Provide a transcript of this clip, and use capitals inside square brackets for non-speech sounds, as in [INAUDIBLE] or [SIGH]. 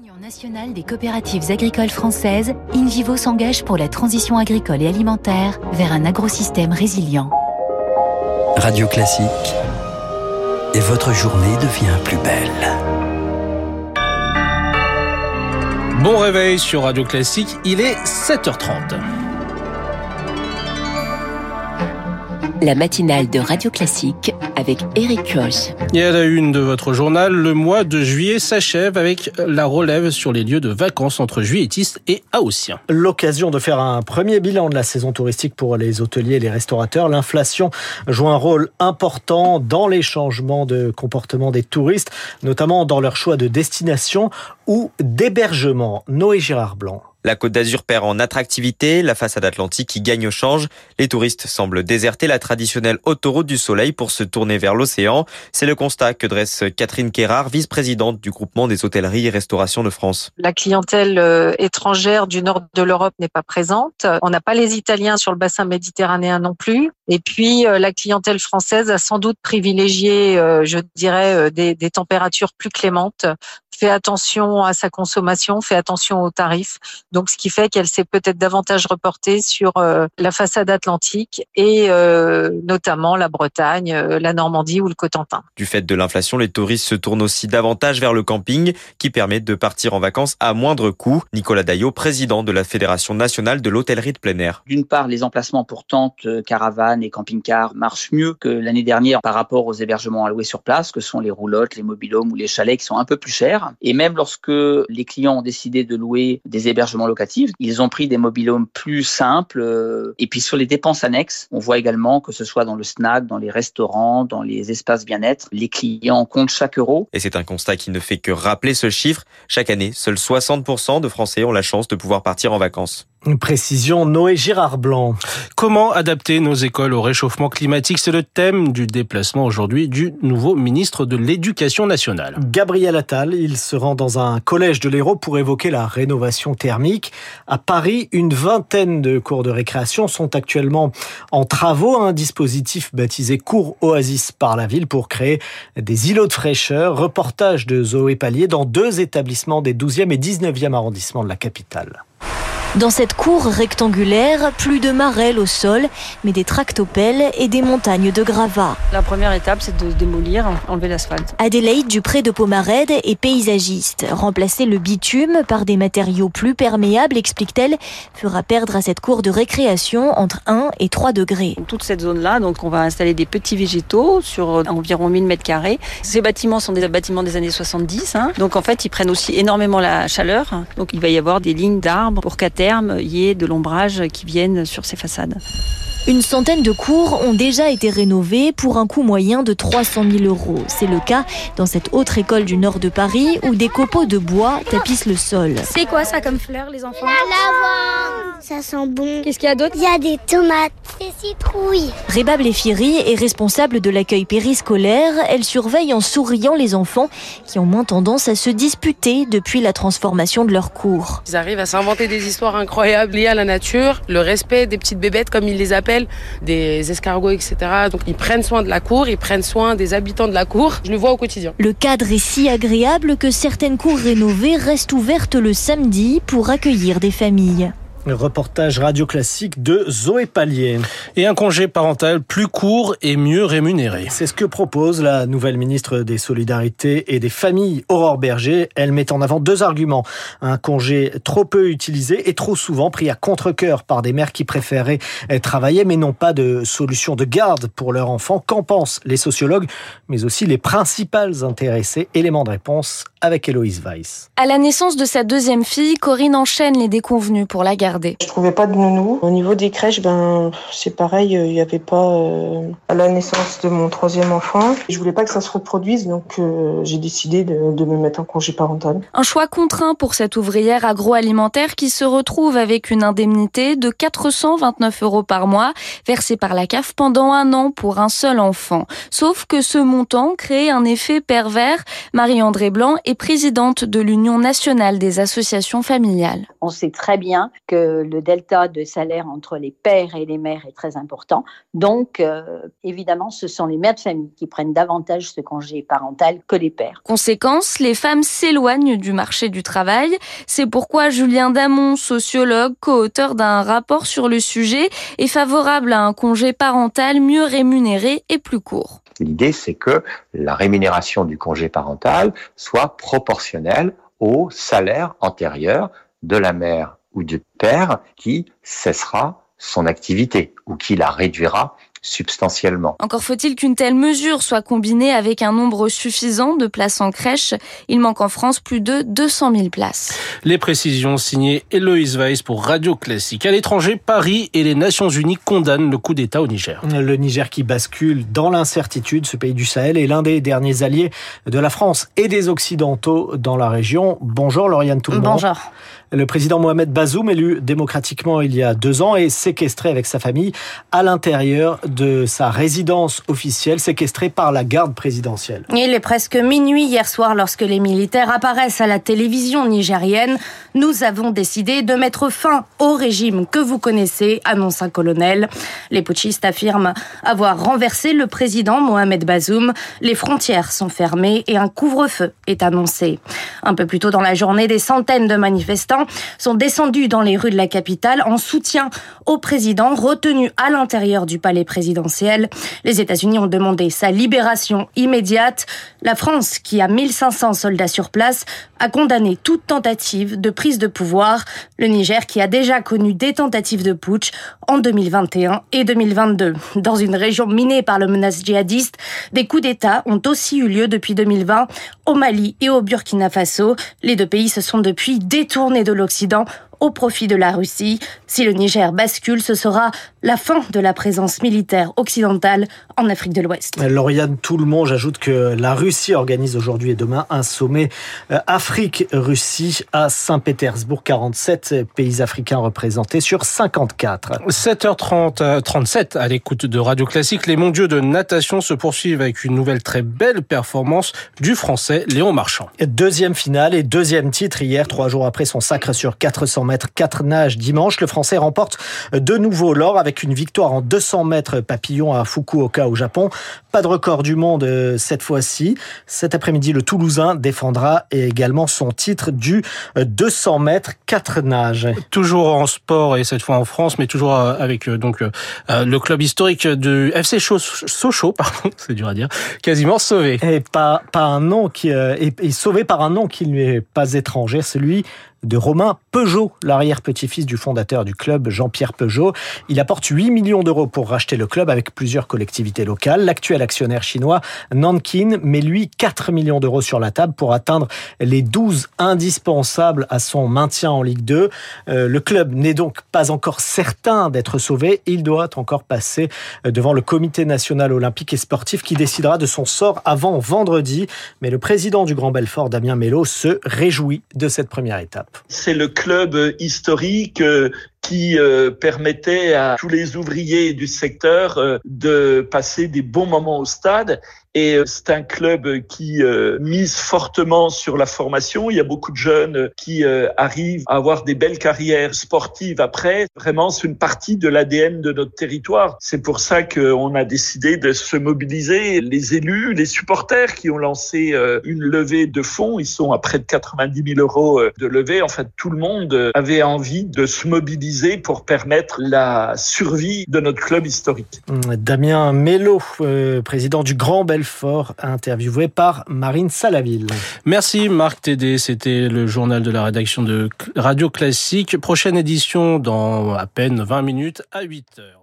Union nationale des coopératives agricoles françaises, InVivo s'engage pour la transition agricole et alimentaire vers un agrosystème résilient. Radio Classique. Et votre journée devient plus belle. Bon réveil sur Radio Classique, il est 7h30. La matinale de Radio Classique avec Eric Koch. Et à la une de votre journal, le mois de juillet s'achève avec la relève sur les lieux de vacances entre juilletistes et haussiens. L'occasion de faire un premier bilan de la saison touristique pour les hôteliers et les restaurateurs. L'inflation joue un rôle important dans les changements de comportement des touristes, notamment dans leur choix de destination ou d'hébergement. Noé Girard Blanc. La Côte d'Azur perd en attractivité, la façade atlantique qui gagne au change. Les touristes semblent déserter la traditionnelle autoroute du soleil pour se tourner vers l'océan. C'est le constat que dresse Catherine Kérard, vice-présidente du groupement des hôtelleries et restaurations de France. La clientèle euh, étrangère du nord de l'Europe n'est pas présente. On n'a pas les Italiens sur le bassin méditerranéen non plus. Et puis euh, la clientèle française a sans doute privilégié, euh, je dirais, des, des températures plus clémentes fait attention à sa consommation, fait attention aux tarifs. Donc, ce qui fait qu'elle s'est peut-être davantage reportée sur euh, la façade atlantique et euh, notamment la Bretagne, euh, la Normandie ou le Cotentin. Du fait de l'inflation, les touristes se tournent aussi davantage vers le camping, qui permet de partir en vacances à moindre coût. Nicolas Daillot, président de la Fédération nationale de l'hôtellerie de plein air. D'une part, les emplacements pour tentes, caravanes et camping-cars marchent mieux que l'année dernière par rapport aux hébergements alloués sur place, que sont les roulottes, les mobilhomes ou les chalets qui sont un peu plus chers. Et même lorsque les clients ont décidé de louer des hébergements locatifs, ils ont pris des mobilhomes plus simples. Euh, et puis sur les dépenses annexes, on voit également que ce soit dans le snack, dans les restaurants, dans les espaces bien-être, les clients comptent chaque euro. Et c'est un constat qui ne fait que rappeler ce chiffre. Chaque année, seuls 60% de Français ont la chance de pouvoir partir en vacances. Une précision, Noé Girard Blanc. Comment adapter nos écoles au réchauffement climatique? C'est le thème du déplacement aujourd'hui du nouveau ministre de l'Éducation nationale. Gabriel Attal, il se rend dans un collège de l'Hérault pour évoquer la rénovation thermique. À Paris, une vingtaine de cours de récréation sont actuellement en travaux. Un dispositif baptisé Cours Oasis par la ville pour créer des îlots de fraîcheur. Reportage de Zoé Pallier dans deux établissements des 12e et 19e arrondissements de la capitale. Dans cette cour rectangulaire, plus de marelles au sol, mais des tractopelles et des montagnes de gravats. La première étape, c'est de démolir, enlever l'asphalte. Adélaïde Dupré de Pomarède est paysagiste. Remplacer le bitume par des matériaux plus perméables, explique-t-elle, fera perdre à cette cour de récréation entre 1 et 3 degrés. Toute cette zone-là, donc on va installer des petits végétaux sur environ 1000 mètres carrés. Ces bâtiments sont des bâtiments des années 70, hein. donc en fait ils prennent aussi énormément la chaleur. Donc il va y avoir des lignes d'arbres pour qu'à terme, il y ait de l'ombrage qui vienne sur ces façades. Une centaine de cours ont déjà été rénovés pour un coût moyen de 300 000 euros. C'est le cas dans cette autre école du nord de Paris où des copeaux de bois tapissent le sol. C'est quoi ça comme fleur, les enfants? La lavande Ça sent bon. Qu'est-ce qu'il y a d'autre? Il y a des tomates, des citrouilles. Réba Blefiri est responsable de l'accueil périscolaire. Elle surveille en souriant les enfants qui ont moins tendance à se disputer depuis la transformation de leurs cours. Ils arrivent à s'inventer des histoires incroyables liées à la nature, le respect des petites bébêtes comme ils les appellent des escargots, etc. Donc ils prennent soin de la cour, ils prennent soin des habitants de la cour. Je le vois au quotidien. Le cadre est si agréable que certaines cours rénovées restent ouvertes le samedi pour accueillir des familles. Reportage radio classique de Zoé Pallier. Et un congé parental plus court et mieux rémunéré. C'est ce que propose la nouvelle ministre des Solidarités et des Familles, Aurore Berger. Elle met en avant deux arguments. Un congé trop peu utilisé et trop souvent pris à contre-cœur par des mères qui préféraient travailler mais n'ont pas de solution de garde pour leur enfant. Qu'en pensent les sociologues, mais aussi les principales intéressées? Élément de réponse avec Héloïse Weiss. À la naissance de sa deuxième fille, Corinne enchaîne les déconvenus pour la garder. Je trouvais pas de nounou. Au niveau des crèches, ben c'est pareil, il n'y avait pas euh, à la naissance de mon troisième enfant. Je voulais pas que ça se reproduise, donc euh, j'ai décidé de, de, me mettre en congé parental. Un choix contraint pour cette ouvrière agroalimentaire qui se retrouve avec une indemnité de 429 euros par mois versée par la CAF pendant un an pour un seul enfant. Sauf que ce montant crée un effet pervers. Marie-André Blanc est présidente de l'Union nationale des associations familiales. On sait très bien que que le delta de salaire entre les pères et les mères est très important. Donc, euh, évidemment, ce sont les mères de famille qui prennent davantage ce congé parental que les pères. Conséquence, les femmes s'éloignent du marché du travail. C'est pourquoi Julien Damon, sociologue, co-auteur d'un rapport sur le sujet, est favorable à un congé parental mieux rémunéré et plus court. L'idée, c'est que la rémunération du congé parental soit proportionnelle au salaire antérieur de la mère ou du père qui cessera son activité ou qui la réduira substantiellement. Encore faut-il qu'une telle mesure soit combinée avec un nombre suffisant de places en crèche. Il manque en France plus de 200 000 places. Les précisions signées Héloïse Weiss pour Radio Classique. À l'étranger, Paris et les Nations Unies condamnent le coup d'État au Niger. Le Niger qui bascule dans l'incertitude, ce pays du Sahel est l'un des derniers alliés de la France et des Occidentaux dans la région. Bonjour Lauriane Toulmont. Bonjour. Le président Mohamed Bazoum, élu démocratiquement il y a deux ans, est séquestré avec sa famille à l'intérieur de sa résidence officielle, séquestré par la garde présidentielle. Il est presque minuit hier soir lorsque les militaires apparaissent à la télévision nigérienne. Nous avons décidé de mettre fin au régime que vous connaissez, annonce un colonel. Les putschistes affirment avoir renversé le président Mohamed Bazoum. Les frontières sont fermées et un couvre-feu est annoncé. Un peu plus tôt dans la journée, des centaines de manifestants sont descendus dans les rues de la capitale en soutien au président retenu à l'intérieur du palais présidentiel. Les États-Unis ont demandé sa libération immédiate. La France, qui a 1500 soldats sur place, a condamné toute tentative de prise de pouvoir. Le Niger, qui a déjà connu des tentatives de putsch en 2021 et 2022. Dans une région minée par le menace djihadiste, des coups d'État ont aussi eu lieu depuis 2020 au Mali et au Burkina Faso. Les deux pays se sont depuis détournés de l'Occident au profit de la Russie. Si le Niger bascule, ce sera la fin de la présence militaire occidentale en Afrique de l'Ouest. Lauriane Tout-le-Monde, j'ajoute que la Russie organise aujourd'hui et demain un sommet euh, Afrique-Russie à Saint-Pétersbourg. 47 pays africains représentés sur 54. 7h30, 37 à l'écoute de Radio Classique. Les mondiaux de natation se poursuivent avec une nouvelle très belle performance du français Léon Marchand. Deuxième finale et deuxième titre hier, trois jours après son sacre sur 400 mètres 4 nages dimanche. Le Français remporte de nouveau l'or avec une victoire en 200 mètres papillon à Fukuoka au Japon. Pas de record du monde euh, cette fois-ci. Cet après-midi, le Toulousain défendra également son titre du 200 mètres 4 nages. Toujours en sport et cette fois en France, mais toujours euh, avec euh, donc le club historique du FC Sochaux, [LAUGHS] pardon, c'est dur à dire, quasiment sauvé. Et pas pas un nom qui est sauvé par un nom qui ne lui est pas étranger, celui de Romain Peugeot, l'arrière-petit-fils du fondateur du club, Jean-Pierre Peugeot. Il apporte 8 millions d'euros pour racheter le club avec plusieurs collectivités locales. L'actuel actionnaire chinois, Nankin, met lui 4 millions d'euros sur la table pour atteindre les 12 indispensables à son maintien en Ligue 2. Euh, le club n'est donc pas encore certain d'être sauvé. Il doit encore passer devant le comité national olympique et sportif qui décidera de son sort avant vendredi. Mais le président du Grand Belfort, Damien Mello, se réjouit de cette première étape. C'est le club historique euh, qui euh, permettait à tous les ouvriers du secteur euh, de passer des bons moments au stade. Et euh, c'est un club qui mise fortement sur la formation. Il y a beaucoup de jeunes qui arrivent à avoir des belles carrières sportives après. Vraiment, c'est une partie de l'ADN de notre territoire. C'est pour ça qu'on a décidé de se mobiliser. Les élus, les supporters qui ont lancé une levée de fonds, ils sont à près de 90 000 euros de levée. En fait, tout le monde avait envie de se mobiliser pour permettre la survie de notre club historique. Damien Mello, euh, président du Grand Belfort, interviewé par Marine Salaville. Merci Marc Tédé, c'était le journal de la rédaction de Radio Classique. Prochaine édition dans à peine 20 minutes à 8 heures.